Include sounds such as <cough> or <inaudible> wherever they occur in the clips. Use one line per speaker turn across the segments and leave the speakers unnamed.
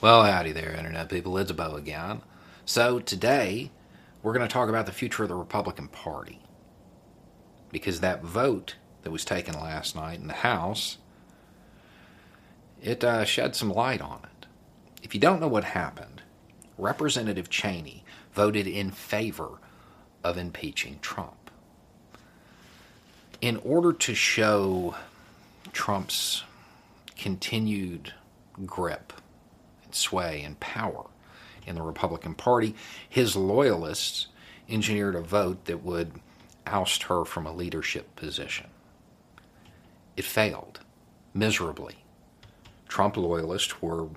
Well, howdy there, Internet people. It's Bo again. So, today, we're going to talk about the future of the Republican Party. Because that vote that was taken last night in the House, it uh, shed some light on it. If you don't know what happened, Representative Cheney voted in favor of impeaching Trump. In order to show Trump's continued grip sway and power in the Republican Party. His loyalists engineered a vote that would oust her from a leadership position. It failed miserably. Trump loyalists were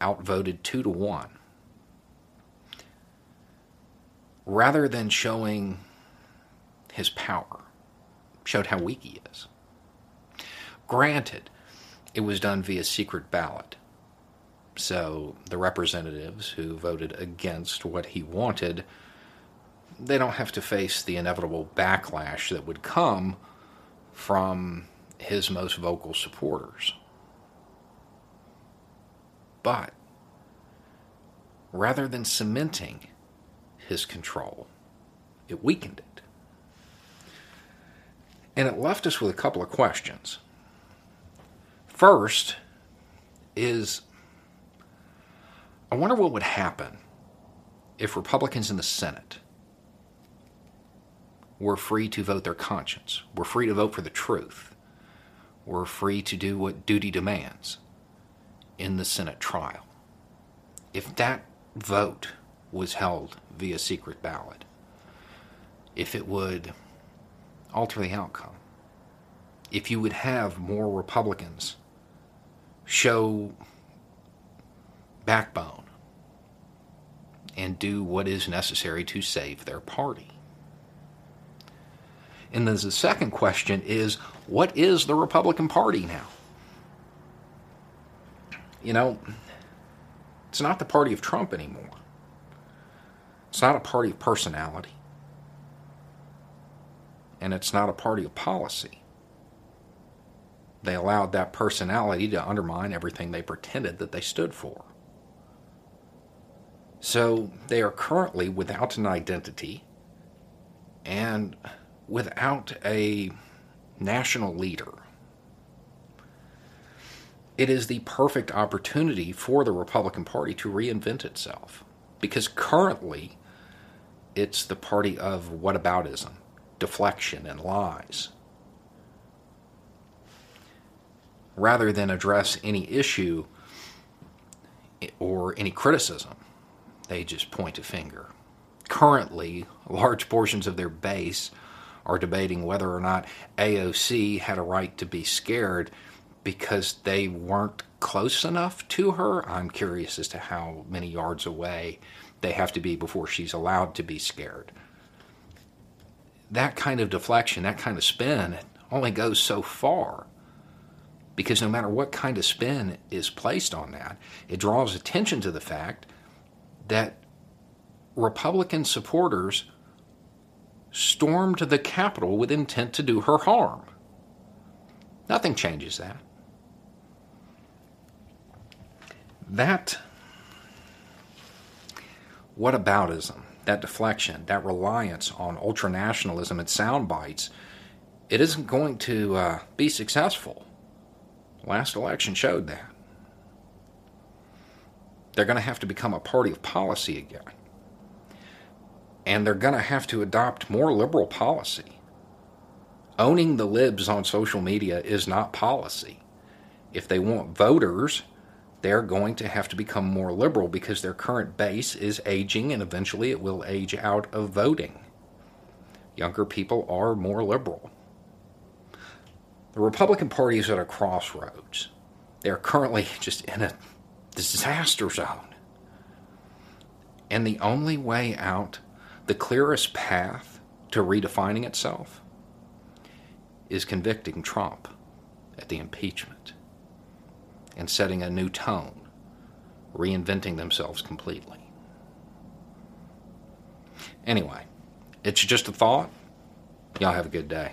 outvoted two to one. Rather than showing his power, showed how weak he is. Granted, it was done via secret ballot. So the representatives who voted against what he wanted, they don't have to face the inevitable backlash that would come from his most vocal supporters. But rather than cementing his control, it weakened it. And it left us with a couple of questions. First is I wonder what would happen if Republicans in the Senate were free to vote their conscience, were free to vote for the truth, were free to do what duty demands in the Senate trial. If that vote was held via secret ballot, if it would alter the outcome, if you would have more Republicans show backbone and do what is necessary to save their party. And then the second question is what is the Republican Party now? You know, it's not the party of Trump anymore. It's not a party of personality. And it's not a party of policy. They allowed that personality to undermine everything they pretended that they stood for. So they are currently without an identity and without a national leader. It is the perfect opportunity for the Republican Party to reinvent itself because currently it's the party of whataboutism, deflection, and lies. Rather than address any issue or any criticism, they just point a finger. Currently, large portions of their base are debating whether or not AOC had a right to be scared because they weren't close enough to her. I'm curious as to how many yards away they have to be before she's allowed to be scared. That kind of deflection, that kind of spin, only goes so far. Because no matter what kind of spin is placed on that, it draws attention to the fact that Republican supporters stormed the Capitol with intent to do her harm. Nothing changes that. That whataboutism, that deflection, that reliance on ultranationalism and sound bites, it isn't going to uh, be successful. Last election showed that. They're going to have to become a party of policy again. And they're going to have to adopt more liberal policy. Owning the libs on social media is not policy. If they want voters, they're going to have to become more liberal because their current base is aging and eventually it will age out of voting. Younger people are more liberal. The Republican Party is at a crossroads. They are currently <laughs> just in a disaster zone. And the only way out, the clearest path to redefining itself, is convicting Trump at the impeachment and setting a new tone, reinventing themselves completely. Anyway, it's just a thought. Y'all have a good day.